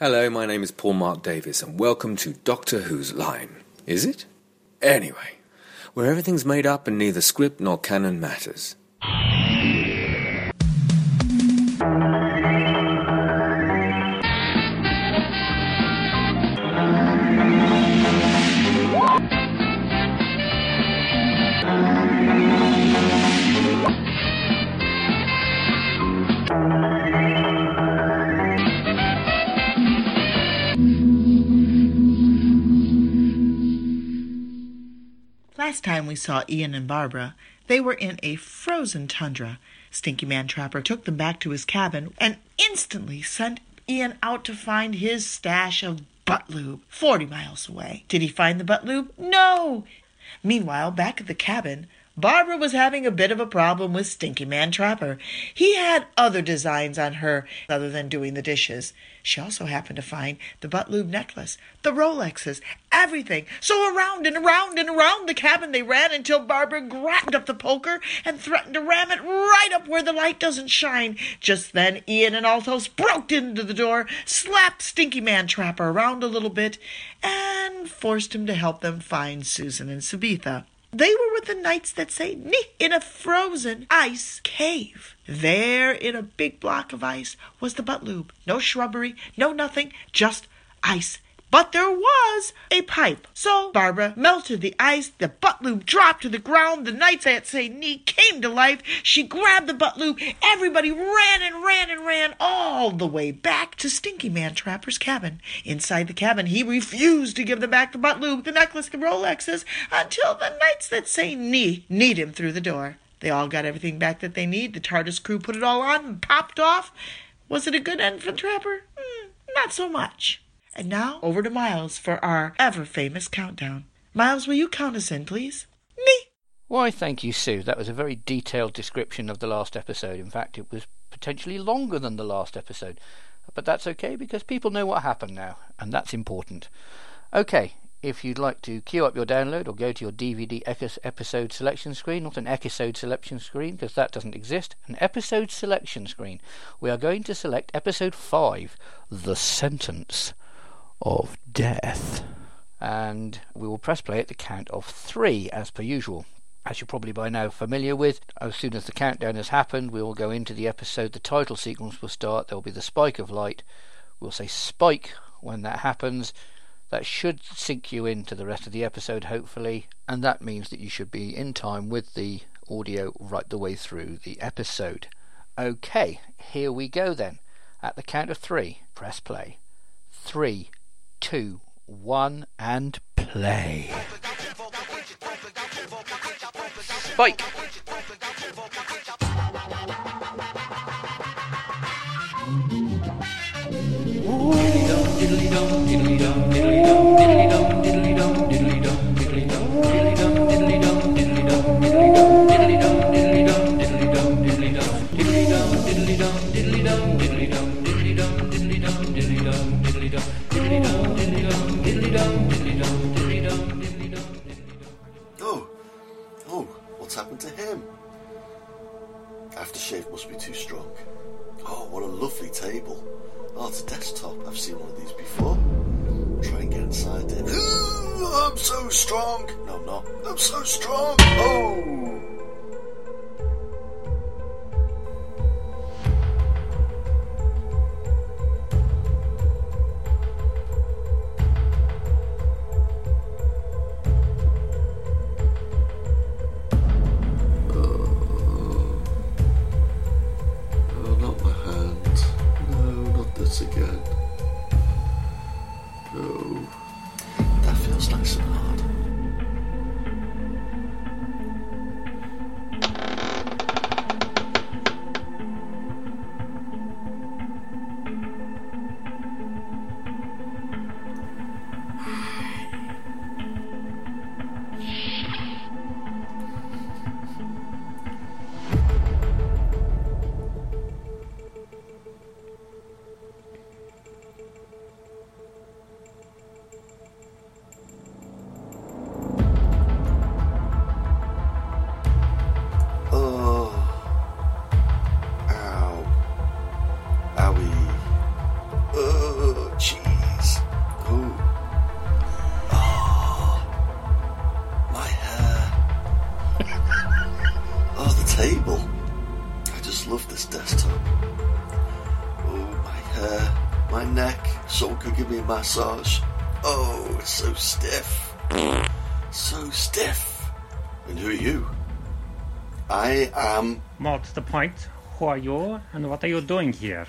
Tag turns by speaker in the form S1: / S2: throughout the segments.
S1: Hello, my name is Paul Mark Davis, and welcome to Doctor Who's Line. Is it? Anyway, where everything's made up and neither script nor canon matters.
S2: Last time we saw Ian and Barbara, they were in a frozen tundra. Stinky Man Trapper took them back to his cabin and instantly sent Ian out to find his stash of butt lube 40 miles away. Did he find the butt lube? No! Meanwhile, back at the cabin, Barbara was having a bit of a problem with Stinky Man Trapper. He had other designs on her other than doing the dishes. She also happened to find the butt lube necklace, the Rolexes, everything. So around and around and around the cabin they ran until Barbara grabbed up the poker and threatened to ram it right up where the light doesn't shine. Just then Ian and Altos broke into the door, slapped Stinky Man Trapper around a little bit, and forced him to help them find Susan and Sabetha. They were with the knights that say ni in a frozen ice cave. There, in a big block of ice, was the butt lube. No shrubbery, no nothing, just ice. But there was a pipe. So Barbara melted the ice, the butt loop dropped to the ground, the knights that say ni came to life. She grabbed the butt loop, everybody ran and ran and ran all the way back to Stinky Man Trapper's cabin. Inside the cabin, he refused to give them back the butt loop, the necklace, the Rolexes, until the knights that say ni need him through the door. They all got everything back that they need. The TARDIS crew put it all on and popped off. Was it a good end for the Trapper? Hmm, not so much. And now over to Miles for our ever famous countdown. Miles, will you count us in, please? Me.
S3: Why, thank you, Sue. That was a very detailed description of the last episode. In fact, it was potentially longer than the last episode. But that's okay because people know what happened now, and that's important. Okay, if you'd like to queue up your download or go to your DVD episode selection screen, not an episode selection screen because that doesn't exist, an episode selection screen, we are going to select episode 5, The Sentence of death. And we will press play at the count of three, as per usual. As you're probably by now familiar with, as soon as the countdown has happened, we will go into the episode. The title sequence will start. There will be the spike of light. We'll say spike when that happens. That should sink you into the rest of the episode, hopefully, and that means that you should be in time with the audio right the way through the episode. Okay, here we go then. At the count of three, press play. Three, two, one, and play. Spike!
S4: Oh, massage. Oh, it's so stiff. So stiff. And who are you? I am.
S5: What's the point? Who are you and what are you doing here?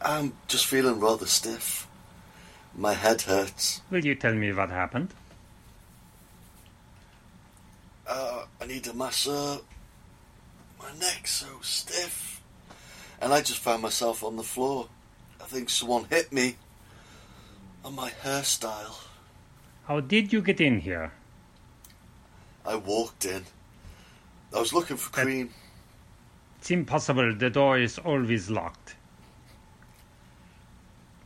S4: I'm just feeling rather stiff. My head hurts.
S5: Will you tell me what happened?
S4: Uh, I need a masseur. My neck's so stiff. And I just found myself on the floor. I think someone hit me. On my hairstyle.
S5: How did you get in here?
S4: I walked in. I was looking for
S5: That-
S4: cream.
S5: It's impossible. The door is always locked.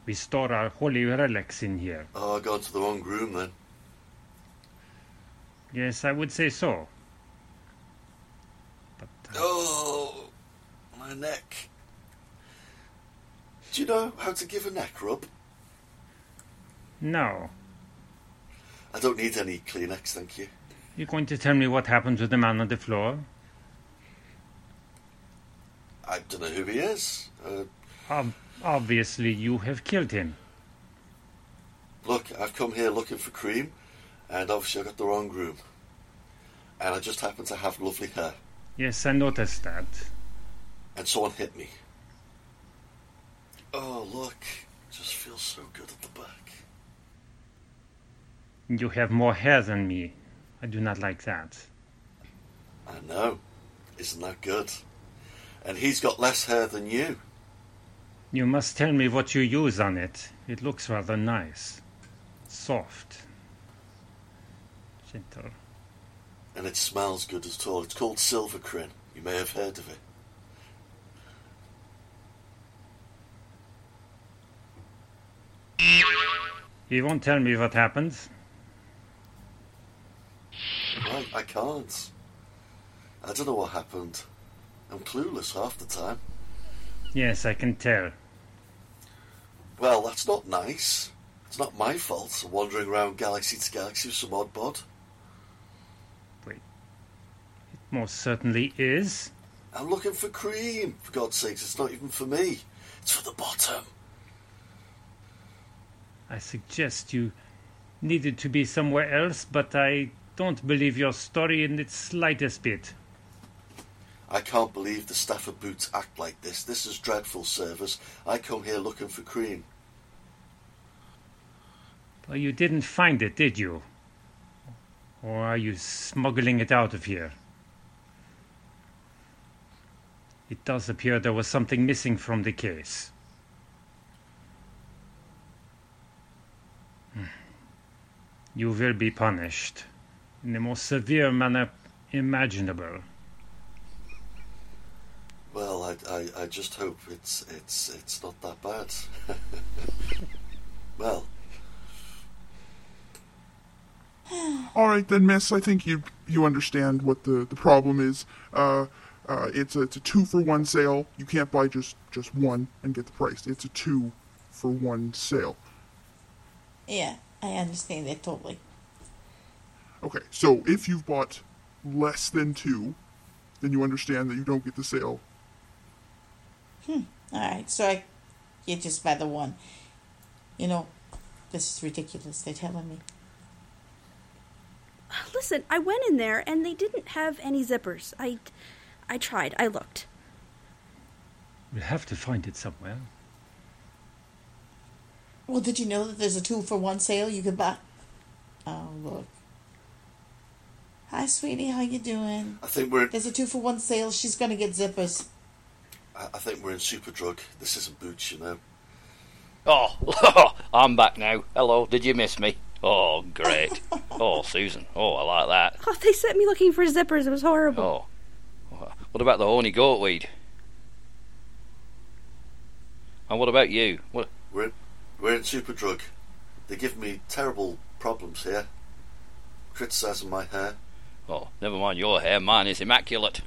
S5: We store our holy relics in here.
S4: Oh, I got to the wrong room then.
S5: Yes, I would say so. But uh,
S4: Oh, my neck. Do you know how to give a neck rub?
S5: no.
S4: I don't need any Kleenex, thank you.
S5: You're going to tell me what happened to the man on the floor?
S4: I don't know who he is. Uh,
S5: Ob- obviously, you have killed him.
S4: look, I've come here looking for cream, and obviously I got the wrong room. And I just happen to have lovely hair.
S5: Yes, I noticed that.
S4: and someone hit me. Oh, look. Just feels so good at the back.
S5: You have more hair than me. I do not like that.
S4: I know. Isn't that good? And he's got less hair than you.
S5: You must tell me what you use on it. It looks rather nice. Soft. Gentle.
S4: And it smells good as well. It's called Silver Crin. You may have heard of it.
S5: You won't tell me what happened.
S4: Right, I can't. I don't know what happened. I'm clueless half the time.
S5: Yes, I can tell.
S4: Well, that's not nice. It's not my fault wandering around galaxy to galaxy with some odd bod. Wait.
S5: It most certainly is.
S4: I'm looking for cream. For God's sakes, it's not even for me. It's for the bottom.
S5: I suggest you needed to be somewhere else, but I don't believe your story in its slightest bit.
S4: I can't believe the Stafford Boots act like this. This is dreadful service. I come here looking for cream.
S5: Well, you didn't find it, did you? Or are you smuggling it out of here? It does appear there was something missing from the case. You will be punished in the most severe manner imaginable.
S4: Well, I, I, I just hope it's it's it's not that bad. well,
S6: All right then, Miss. I think you you understand what the, the problem is. Uh, uh, it's a it's a two for one sale. You can't buy just just one and get the price. It's a two for one sale.
S2: Yeah, I understand that totally.
S6: Okay, so if you've bought less than two, then you understand that you don't get the sale. Hmm.
S2: All right, so I get just by the one. You know, this is ridiculous. They're telling me.
S7: Listen, I went in there and they didn't have any zippers. I, I tried. I looked.
S5: We'll have to find it somewhere.
S2: Well, did you know that there's a two for one sale you can buy? Oh, look. Hi, sweetie. How you doing?
S4: I think we're
S2: There's a two for one sale. She's gonna get zippers.
S4: I I think we're in Superdrug. This isn't Boots, you know.
S8: Oh, I'm back now. Hello, did you miss me? Oh, great. Oh, Susan. Oh, I like that.
S7: Oh, they sent me looking for zippers. It was horrible.
S8: Oh. What about the horny goatweed? And what about you? What?
S4: We're in, we're in Superdrug. They give me terrible problems here. Criticising my hair.
S8: Oh, never mind your hair. Mine is immaculate.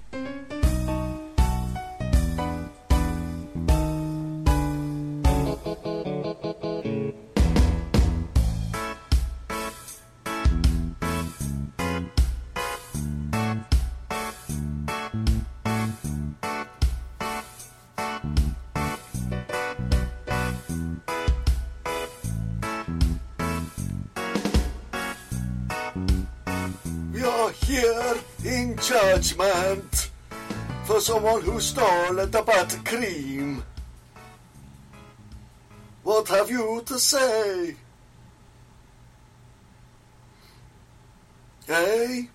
S4: Judgment for someone who stole the buttercream. What have you to say? Hey?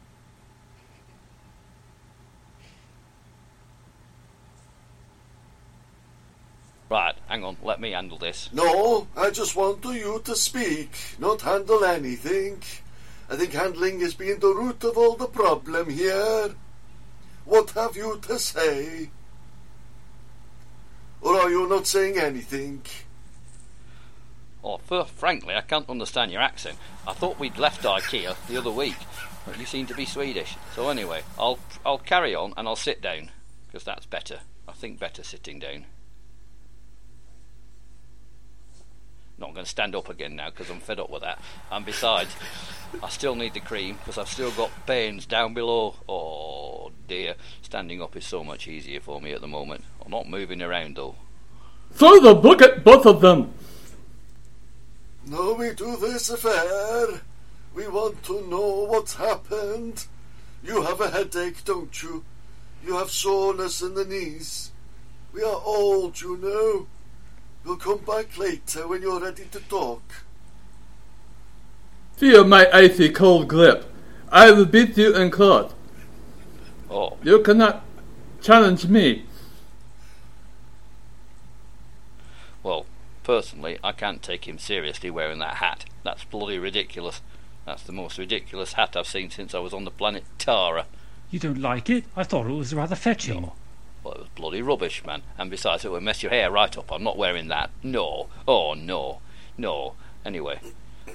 S8: Right, hang on, let me handle this.
S4: No, I just want you to speak, not handle anything. I think handling is being the root of all the problem here. What have you to say? Or are you not saying anything?
S8: Oh, for, frankly, I can't understand your accent. I thought we'd left IKEA the other week, but you seem to be Swedish. So anyway, I'll I'll carry on and I'll sit down because that's better. I think better sitting down. Not going to stand up again now because I'm fed up with that. And besides, I still need the cream because I've still got pains down below. Oh dear, standing up is so much easier for me at the moment. I'm not moving around though.
S9: Throw the book at both of them.
S4: No, we do this affair. We want to know what's happened. You have a headache, don't you? You have soreness in the knees. We are old, you know. We'll come back later when you're ready to talk.
S9: Feel my icy cold grip. I will beat you in court.
S8: Oh,
S9: You cannot challenge me.
S8: Well, personally, I can't take him seriously wearing that hat. That's bloody ridiculous. That's the most ridiculous hat I've seen since I was on the planet Tara.
S5: You don't like it? I thought it was rather fetching.
S8: Well, it was bloody rubbish, man. And besides, it would mess your hair right up. I'm not wearing that. No. Oh, no. No. Anyway,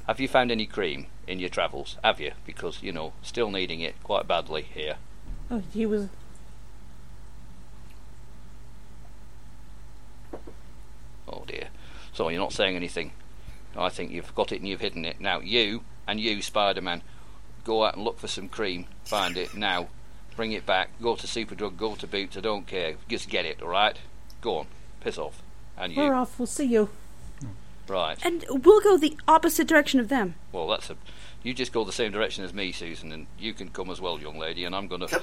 S8: have you found any cream in your travels? Have you? Because, you know, still needing it quite badly here.
S10: Oh, he was.
S8: Oh, dear. So you're not saying anything. I think you've got it and you've hidden it. Now, you and you, Spider Man, go out and look for some cream. Find it now. Bring it back. Go to Superdrug, go to Boots. I don't care. Just get it, alright? Go on. Piss off. And you.
S10: We're off. We'll see you.
S8: Right.
S7: And we'll go the opposite direction of them.
S8: Well, that's a. You just go the same direction as me, Susan, and you can come as well, young lady. And I'm gonna.
S4: Can-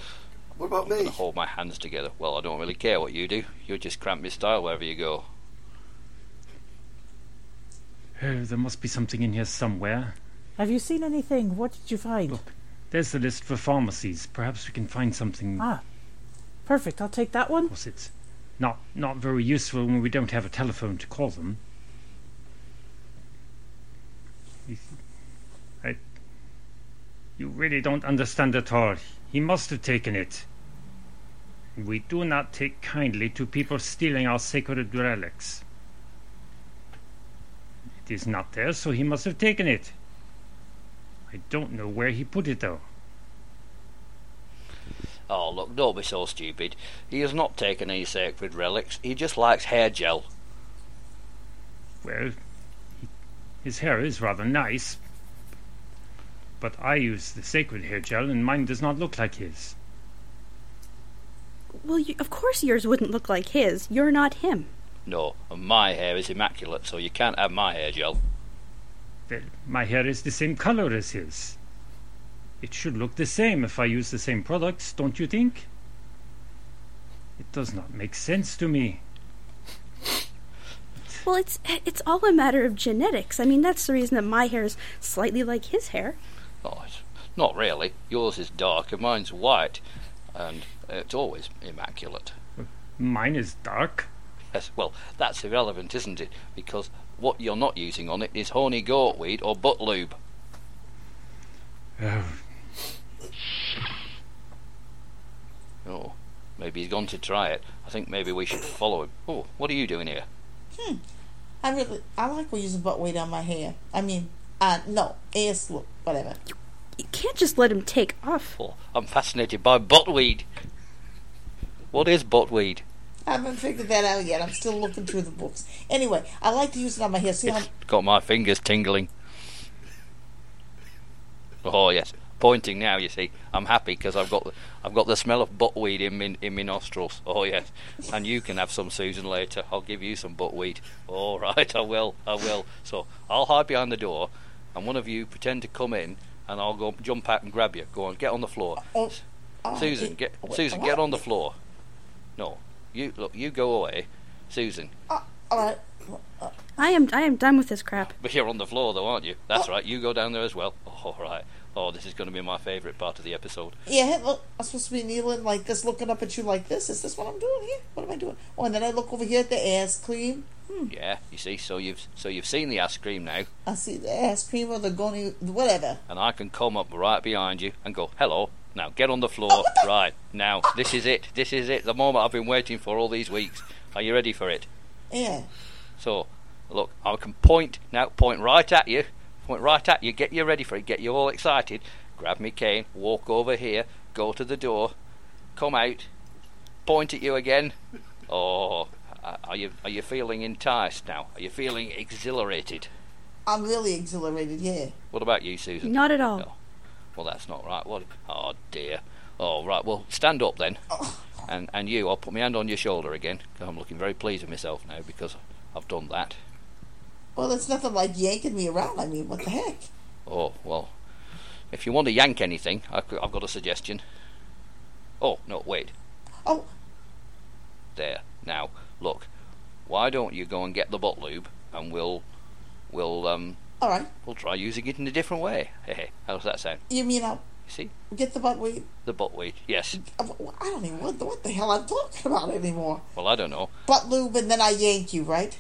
S4: What about
S8: I'm
S4: me?
S8: gonna hold my hands together. Well, I don't really care what you do. You just cramp my style wherever you go.
S5: Oh, there must be something in here somewhere.
S10: Have you seen anything? What did you find?
S5: Look. There's the list for pharmacies. Perhaps we can find something.
S10: Ah, perfect. I'll take that one.
S5: Of course, it's not not very useful when we don't have a telephone to call them. You- I, you really don't understand at all. He must have taken it. We do not take kindly to people stealing our sacred relics. It is not there, so he must have taken it. I don't know where he put it, though.
S8: Oh, look, don't be so stupid. He has not taken any sacred relics. He just likes hair gel.
S5: Well, he, his hair is rather nice, but I use the sacred hair gel, and mine does not look like his.
S7: Well, you, of course yours wouldn't look like his. You're not him.
S8: No, and my hair is immaculate, so you can't have my hair gel.
S5: Well, my hair is the same color as his. It should look the same if I use the same products, don't you think? It does not make sense to me.
S7: Well, it's it's all a matter of genetics. I mean, that's the reason that my hair is slightly like his hair.
S8: Oh, it's not really. Yours is dark and mine's white, and it's always immaculate.
S5: Mine is dark.
S8: Yes, well, that's irrelevant, isn't it? Because what you're not using on it is horny goatweed or butt lube.
S5: Oh,
S8: Oh, maybe he's gone to try it. I think maybe we should follow him. Oh, what are you doing here? Hmm.
S11: I really, I like using butt weight on my hair. I mean, uh, no, ass look, whatever.
S7: You can't just let him take off.
S8: Oh, I'm fascinated by butt buttweed. What is butt buttweed?
S11: I haven't figured that out yet. I'm still looking through the books. Anyway, I like to use it on my hair. See how
S8: It's got my fingers tingling. Oh yes, pointing now. You see, I'm happy because I've got the, I've got the smell of buttweed in me in my nostrils. Oh yes, and you can have some, Susan, later. I'll give you some buttweed. All right, I will, I will. So I'll hide behind the door, and one of you pretend to come in, and I'll go jump out and grab you. Go on, get on the floor.
S11: Oh,
S2: Oh,
S8: Susan, get Susan,
S2: what?
S8: get on the floor. No, you look. You go away, Susan.
S2: Uh, all right.
S7: I am I am done with this crap.
S8: But you're on the floor, though, aren't you? That's right. You go down there as well. Oh, all right. Oh, this is going to be my favourite part of the episode.
S2: Yeah, look, I'm supposed to be kneeling like this, looking up at you like this. Is this what I'm doing here? What am I doing? Oh, and then I look over here at the ass cream.
S8: Yeah, you see. So you've so you've seen the ice cream now,
S2: I see the ass cream or the goni, whatever.
S8: and I can come up right behind you and go, "Hello." Now get on the floor.
S2: Oh, the-
S8: Right now, this is it. This is it. The moment I've been waiting for all these weeks. Are you ready for it?
S2: Yeah.
S8: So, look, I can point now, point right at you, point right at you, get you ready for it, get you all excited. Grab me cane, walk over here, go to the door, come out, point at you again. Oh, are you are you feeling enticed now? Are you feeling exhilarated?
S2: I'm really exhilarated, yeah.
S8: What about you, Susan?
S7: Not at all.
S8: No. Well, that's not right. What? Oh dear. Oh right. Well, stand up then. And and you, I'll put my hand on your shoulder again. 'cause I'm looking very pleased with myself now because I've done that.
S2: Well, it's nothing like yanking me around. I mean, what the heck?
S8: Oh, well, if you want to yank anything, I've I've got a suggestion. Oh, no, wait.
S2: Oh,
S8: There. Now, look. Why don't you go and get the butt lube and we'll we'll um
S2: all right.
S8: we'll try using it in a different way. Hey, how's that sound?
S2: You mean I'll
S8: You see?
S2: get the butt weight?
S8: The butt weed. Yes.
S2: Uh, I don't even what the, what the hell I'm talking about anymore.
S8: Well, I don't know.
S2: Butt lube, and then I yank you, right?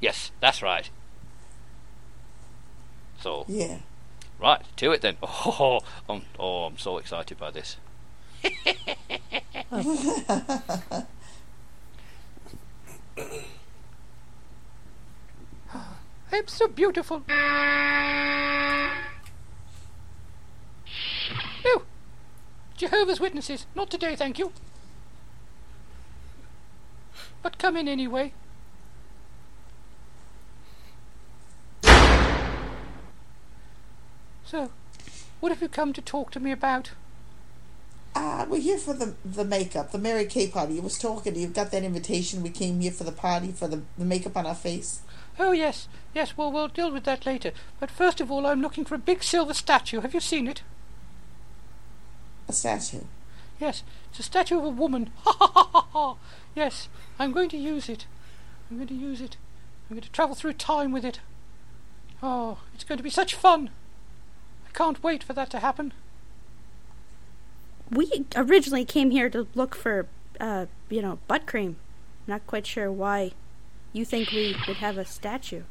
S8: Yes, that's right. So,
S2: Yeah.
S8: right, to it then. Oh, I'm, oh, I'm so excited by this. I'm so beautiful. No, Jehovah's Witnesses, not today, thank you. But come in anyway. So, what have you come to talk to me about?
S2: Uh, we're here for the the makeup, the Mary Kay party. You was talking. you've got that invitation. We came here for the party for the, the makeup on our face.
S8: Oh, yes, yes, well, we'll deal with that later. But first of all, I'm looking for a big silver statue. Have you seen it?
S2: A statue.
S8: Yes, it's a statue of a woman. Ha ha ha ha ha! Yes, I'm going to use it. I'm going to use it. I'm going to travel through time with it. Oh, it's going to be such fun. I can't wait for that to happen.
S7: We originally came here to look for, uh, you know, butt cream. Not quite sure why you think we would have a statue.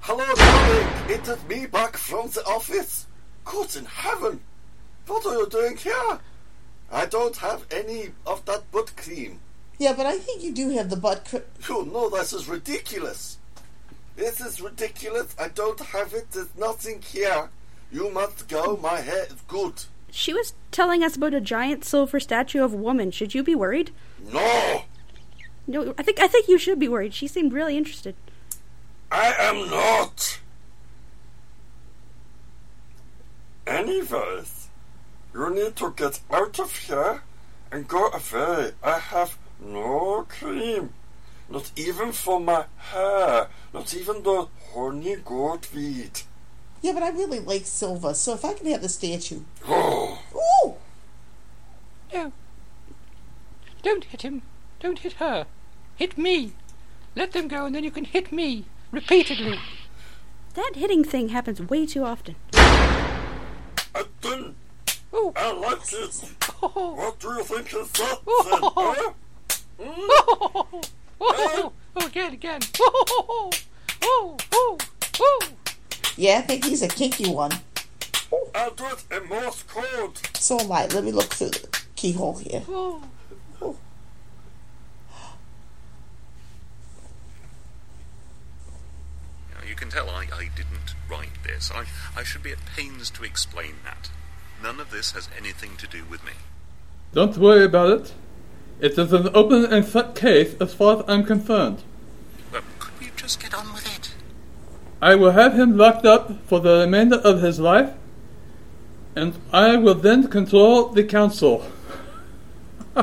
S4: Hello, darling. It is me back from the office. Good in heaven. What are you doing here? I don't have any of that butt cream.
S2: Yeah, but I think you do have the butt. Cr-
S4: You know this is ridiculous. This is ridiculous. I don't have it. There's nothing here. You must go. My hair is good.
S7: She was telling us about a giant silver statue of a woman. Should you be worried?
S4: No,
S7: No, I think I think you should be worried. She seemed really interested.
S4: I am not. Anyways, you need to get out of here and go away. I have no cream. Not even for my hair. Not even the honey goat weed.
S2: Yeah, but I really like Silva, So if I can have the statue.
S4: Oh,
S2: Ooh!
S8: No. Don't hit him. Don't hit her. Hit me. Let them go and then you can hit me. Repeatedly.
S7: That hitting thing happens way too often.
S4: I didn't.
S8: Oh,
S4: I like it.
S8: oh,
S4: What do you think is that oh. then, huh?
S8: oh, oh, oh, again, again. Oh, oh, oh, oh.
S2: Yeah, I think he's a kinky one.
S4: I'll do it in Morse code.
S2: So am I. Let me look through the keyhole here.
S8: oh.
S12: Now, you can tell I, I didn't write this. I, I should be at pains to explain that. None of this has anything to do with me.
S9: Don't worry about it. It is an open and shut case as far as I'm concerned.
S12: Well, could we just get on with it?
S9: I will have him locked up for the remainder of his life, and I will then control the council.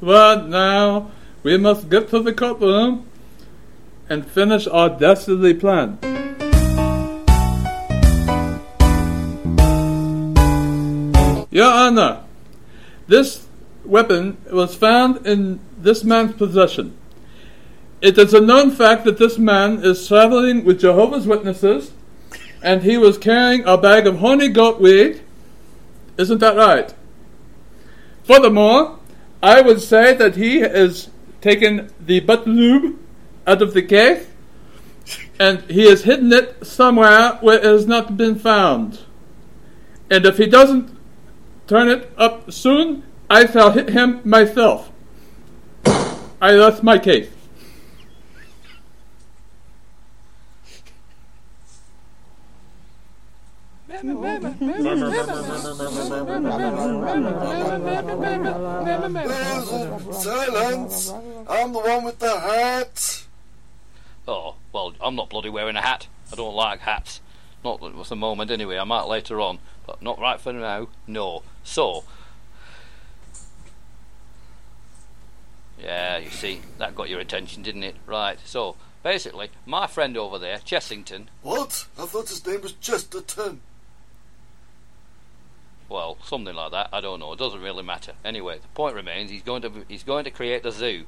S9: but now we must get to the courtroom and finish our dastardly plan. Your Honor, this weapon was found in this man's possession. It is a known fact that this man is traveling with Jehovah's Witnesses, and he was carrying a bag of honey goat weed. Isn't that right? Furthermore, I would say that he has taken the butt lube out of the case, and he has hidden it somewhere where it has not been found. And if he doesn't turn it up soon, I shall hit him myself. I that's my case.
S4: Silence! I'm the one with the hat!
S8: Oh, well, I'm not bloody wearing a hat. I don't like hats. Not at the moment, anyway. I might later on, but not right for now. No. So, yeah, you see, that got your attention, didn't it? Right. So, basically, my friend over there, Chessington.
S4: What? I thought his name was Chesterton.
S8: Well, something like that. I don't know. It doesn't really matter. Anyway, the point remains. He's going to he's going to create a zoo,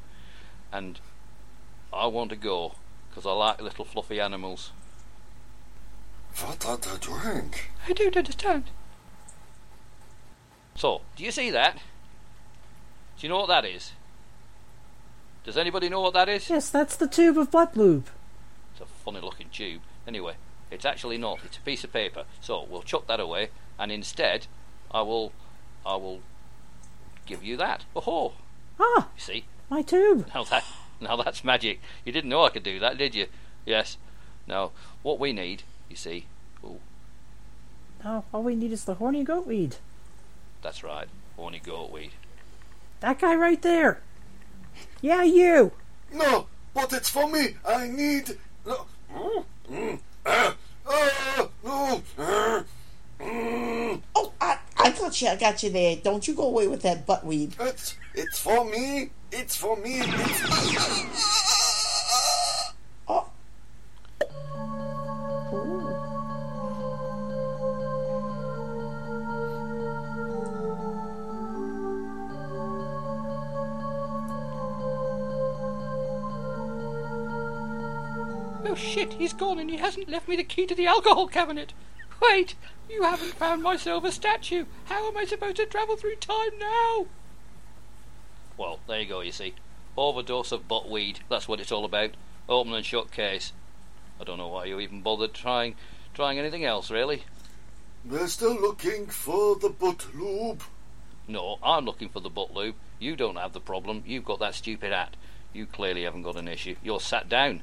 S8: and I want to go because I like little fluffy animals.
S4: What are they doing?
S8: I don't understand. So, do you see that? Do you know what that is? Does anybody know what that is?
S10: Yes, that's the tube of butt lube.
S8: It's a funny looking tube. Anyway, it's actually not. It's a piece of paper. So we'll chuck that away, and instead, I will, I will give you that. Oh,
S10: Ah,
S8: you see?
S10: my tube.
S8: Now that, now that's magic. You didn't know I could do that, did you? Yes. Now, what we need, you see, oh,
S10: Now, all we need is the horny goat weed.
S8: that's right, horny goat weed.
S10: That guy right there. Yeah, you.
S4: No, but it's for me. I need. No. Mm, ah, ah, no, ah, mm.
S11: Oh, I, I got you. I got you there. Don't you go away with that butt weed.
S4: It's, it's for me. It's for me. It's...
S11: Oh.
S8: Oh shit, he's gone and he hasn't left me the key to the alcohol cabinet. Wait, you haven't found my silver statue. How am I supposed to travel through time now? Well, there you go, you see. Overdose of buttweed, that's what it's all about. Open and shut case. I don't know why you even bothered trying trying anything else, really.
S4: We're still looking for the butt lube.
S8: No, I'm looking for the butt lube. You don't have the problem. You've got that stupid hat. You clearly haven't got an issue. You're sat down.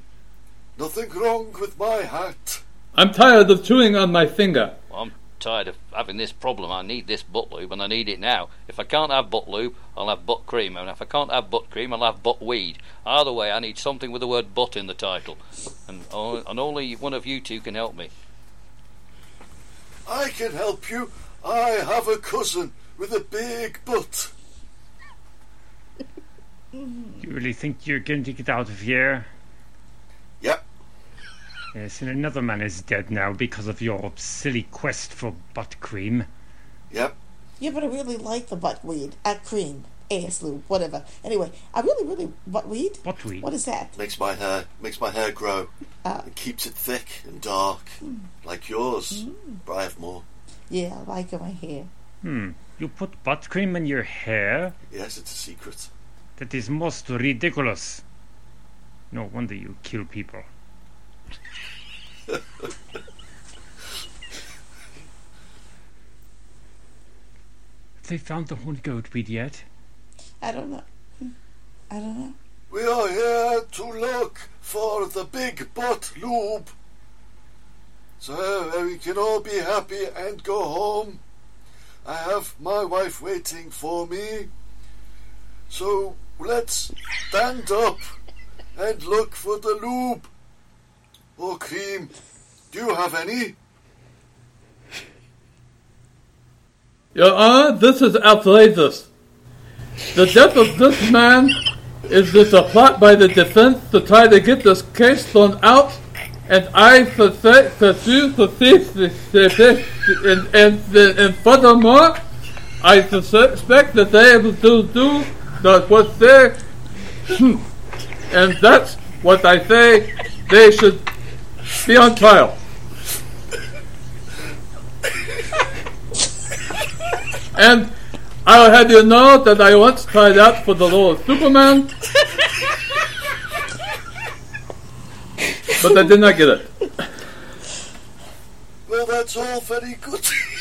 S4: Nothing wrong with my hat.
S9: I'm tired of chewing on my finger.
S8: Well, I'm tired of having this problem. I need this butt lube, and I need it now. If I can't have butt lube, I'll have butt cream, and if I can't have butt cream, I'll have butt weed. Either way, I need something with the word butt in the title, and, and only one of you two can help me.
S4: I can help you. I have a cousin with a big butt.
S5: You really think you're going to get out of here?
S4: Yep.
S5: Yes, and another man is dead now because of your silly quest for butt cream.
S4: Yep.
S11: Yeah, but I really like the butt weed. Uh, cream, ass lube, whatever. Anyway, I really, really butt weed.
S5: Buttweed.
S11: What is that?
S4: Makes my hair makes my hair grow.
S11: Uh,
S4: and keeps it thick and dark, like yours. But I have more.
S11: yeah, I like my hair.
S5: Hmm. You put butt cream in your hair?
S4: Yes, it's a secret.
S5: That is most ridiculous. No wonder you kill people. Have they found the horned goat weed yet?
S11: I don't know. I don't know.
S4: We are here to look for the big butt lube. So we can all be happy and go home. I have my wife waiting for me. So let's stand up and look for the lube. Or cream. Do you have any?
S9: Your Honor, this is outrageous. The death of this man is this a plot by the defense to try to get this case thrown out, and I suspect that you succeed and, and, and furthermore, I suspect that they will do, do that what they, and that's what I say they should be on trial. And I'll have you know that I once tried out for the role of Superman, but I did not get it.
S4: Well, that's all very good.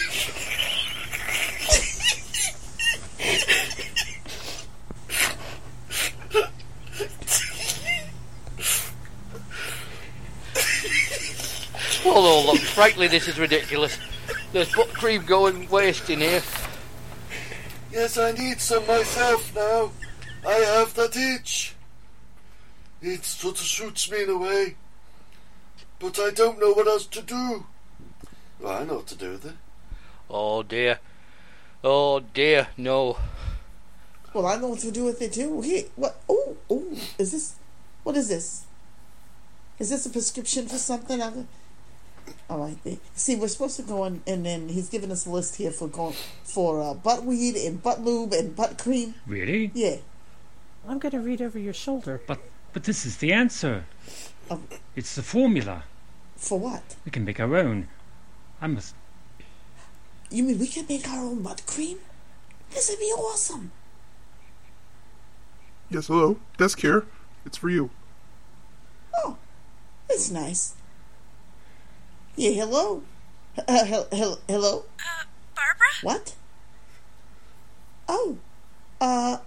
S8: Oh, look, frankly, this is ridiculous. There's butt cream going waste in here.
S4: yes, I need some myself now. I have that itch. It sort of shoots me in a way. But I don't know what else to do. Well, I know what to do with it.
S8: Oh dear. Oh dear, no.
S2: Well, I know what to do with it too. Here, what? Oh, oh, is this? What is this? Is this a prescription for something? I'm, all right. See, we're supposed to go in, and then he's giving us a list here for going for uh, butt weed and butt lube and butt cream.
S5: Really?
S2: Yeah.
S10: I'm going to read over your shoulder.
S5: But but this is the answer.
S2: Oh.
S5: It's the formula.
S2: For what?
S5: We can make our own. I must.
S2: You mean we can make our own butt cream? This would be awesome.
S6: Yes, hello. Desk here. It's for you.
S2: Oh, that's nice. Yeah, hello. Uh, hel- hel- hello.
S13: Uh, Barbara?
S2: What? Oh, uh,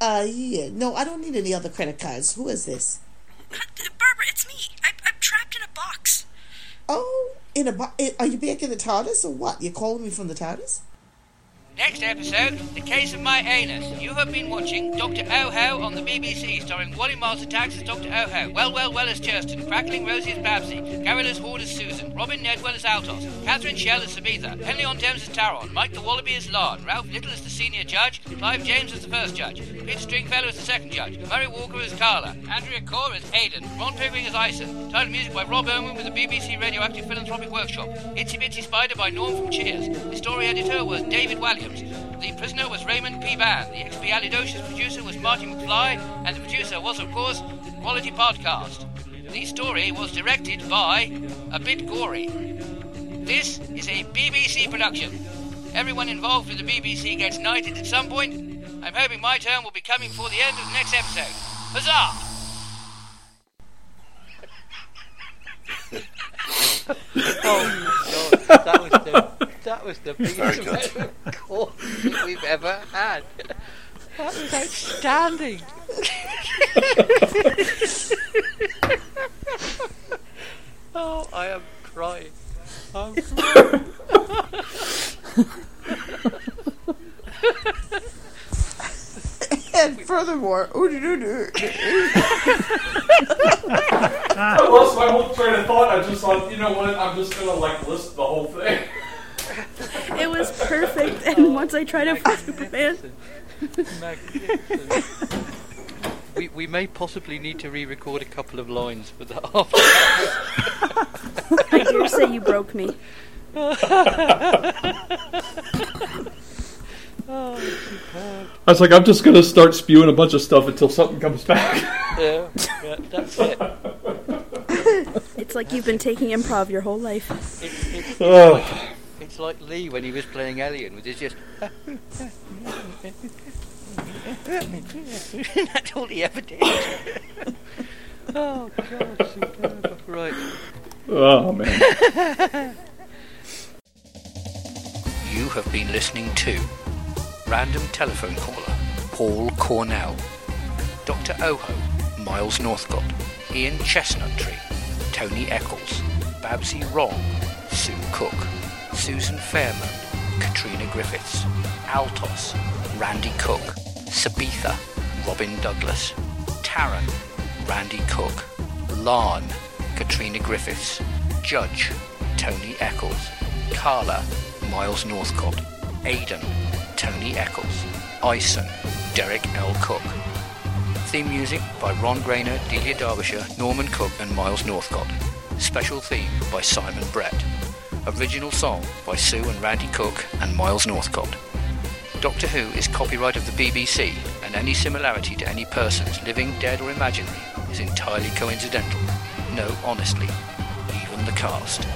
S2: uh, yeah. No, I don't need any other credit cards. Who is this?
S13: Uh, Barbara, it's me. I, I'm trapped in a box.
S2: Oh, in a bo- eh, Are you back in the TARDIS or what? You're calling me from the TARDIS?
S8: Next episode, The Case of My Anus. You have been watching Dr. Oho on the BBC, starring Wally Mars Attacks as Dr. Oho, Well Well Well as Churston, Crackling Rosie as Babsy, Carolus Horde as Susan, Robin Nedwell as Altos, Catherine Shell as Sabetha, Henley on Thames as Taron, Mike the Wallaby as Lard, Ralph Little as the senior judge, Clive James as the first judge, Peter Stringfellow as the second judge, Murray Walker as Carla, Andrea Core as Aidan, Ron Pickering as Ison, title music by Rob Owen with the BBC Radioactive Philanthropic Workshop, Itsy Bitsy Spider by Norm from Cheers, the story editor was David The prisoner was Raymond P. Ban, the Expialidocious producer was Martin McFly, and the producer was, of course, Quality Podcast. The story was directed by a bit gory. This is a BBC production. Everyone involved with the BBC gets knighted at some point. I'm hoping my turn will be coming before the end of the next episode. Huzzah! Oh God, that was the that was the biggest coffee we've ever had. That was outstanding. oh, I am crying. I'm crying.
S2: And furthermore,
S9: I lost my whole train of thought. I just thought, you know what? I'm just gonna like list the whole thing.
S7: It was perfect. And once I tried out for Superman,
S8: we, we may possibly need to re-record a couple of lines for that after.
S7: I dare say you broke me.
S8: oh.
S9: I was like, I'm just gonna start spewing a bunch of stuff until something comes back.
S8: Yeah, yeah, that's it.
S7: It's like you've been taking improv your whole life.
S8: It's, it's, it's,
S9: Oh.
S8: like, it's like Lee when he was playing Alien with his just. That's all he ever did. oh God, superb. Right.
S9: oh man.
S8: You have been listening to Random Telephone Caller, Paul Cornell, Dr. Oho, Miles Northcott, Ian Chestnut Tree, Tony Eccles, Babsy Wrong, Sue Cook, Susan Fairman, Katrina Griffiths, Altos, Randy Cook, Sabetha, Robin Douglas, Taran, Randy Cook, Larn, Katrina Griffiths, Judge, Tony Eccles, Carla, Miles Northcott, Aidan, Tony Eccles, Ison, Derek L. Cook. Theme music by Ron Grainer, Delia Derbyshire, Norman Cook and Miles Northcott. Special theme by Simon Brett. Original song by Sue and Randy Cook and Miles Northcott. Doctor Who is copyright of the BBC, and any similarity to any persons, living, dead, or imaginary, is entirely coincidental. No, honestly, even the cast.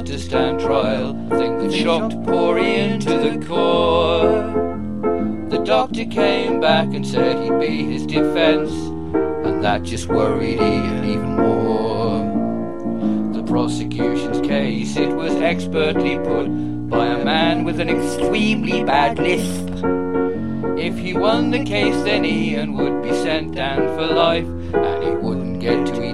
S8: Had to stand trial, a thing that shocked poor Ian to the core. The doctor came back and said he'd be his defense, and that just worried Ian even more. The prosecution's case, it was expertly put by a man with an extremely bad lisp. If he won the case, then Ian would be sent down for life, and he wouldn't get to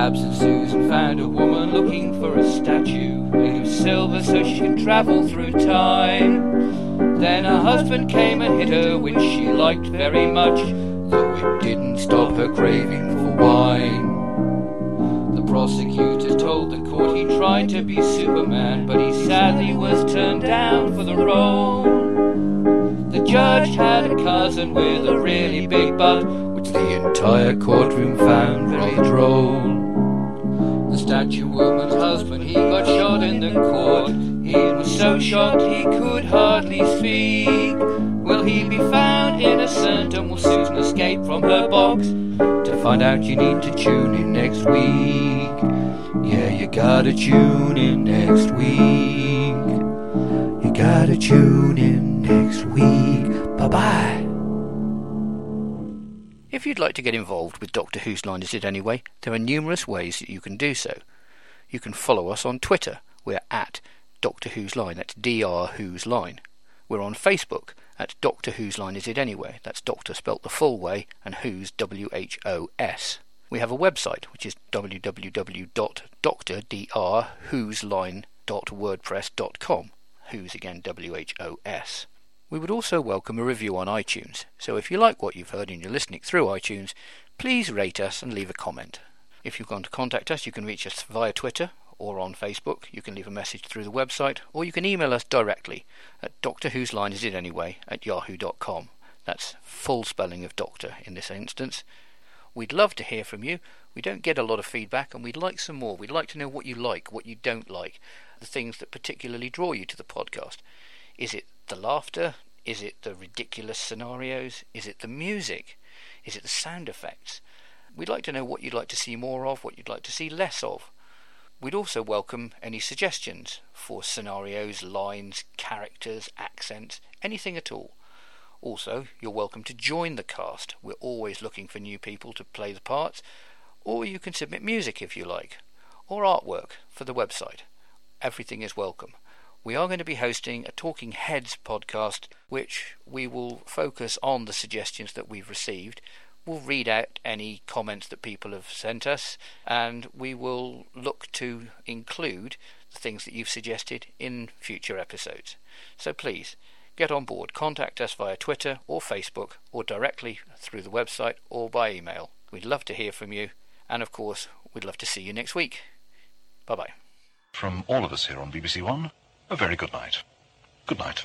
S8: Babs and Susan found a woman looking for a statue made of silver so she could travel through time. Then her husband came and hit her, which she liked very much, though it didn't stop her craving for wine. The prosecutor told the court he tried to be Superman, but he sadly was turned down for the role. The judge had a cousin with a really big butt, which the entire courtroom found very droll. Statue woman's husband, he got shot in the court. He was so shocked he could hardly speak. Will he be found innocent and will Susan escape from her box? To find out, you need to tune in next week. Yeah, you gotta tune in next week. You gotta tune in next week. Bye bye. If you'd like to get involved with Doctor Who's Line Is It Anyway, there are numerous ways that you can do so. You can follow us on Twitter. We're at Doctor Who's Line. That's DR Who's Line. We're on Facebook at Doctor Who's Line Is It Anyway. That's Doctor spelt the full way and Who's W H O S. We have a website which is www.drdrwhosline.wordpress.com. Who's again W H O S. We would also welcome a review on iTunes, so if you like what you've heard and you're listening through iTunes, please rate us and leave a comment. If you want to contact us, you can reach us via Twitter or on Facebook. You can leave a message through the website, or you can email us directly at Doctor Who's Line Is It Anyway at yahoo.com. That's full spelling of Doctor in this instance. We'd love to hear from you. We don't get a lot of feedback, and we'd like some more. We'd like to know what you like, what you don't like, the things that particularly draw you to the podcast. Is it the laughter? Is it the ridiculous scenarios? Is it the music? Is it the sound effects? We'd like to know what you'd like to see more of, what you'd like to see less of. We'd also welcome any suggestions for scenarios, lines, characters, accents, anything at all. Also, you're welcome to join the cast. We're always looking for new people to play the parts, or you can submit music if you like, or artwork for the website. Everything is welcome. We are going to be hosting a Talking Heads podcast, which we will focus on the suggestions that we've received. We'll read out any comments that people have sent us, and we will look to include the things that you've suggested in future episodes. So please get on board. Contact us via Twitter or Facebook, or directly through the website or by email. We'd love to hear from you, and of course, we'd love to see you next week. Bye bye.
S12: From all of us here on BBC One, a very good night. Good night.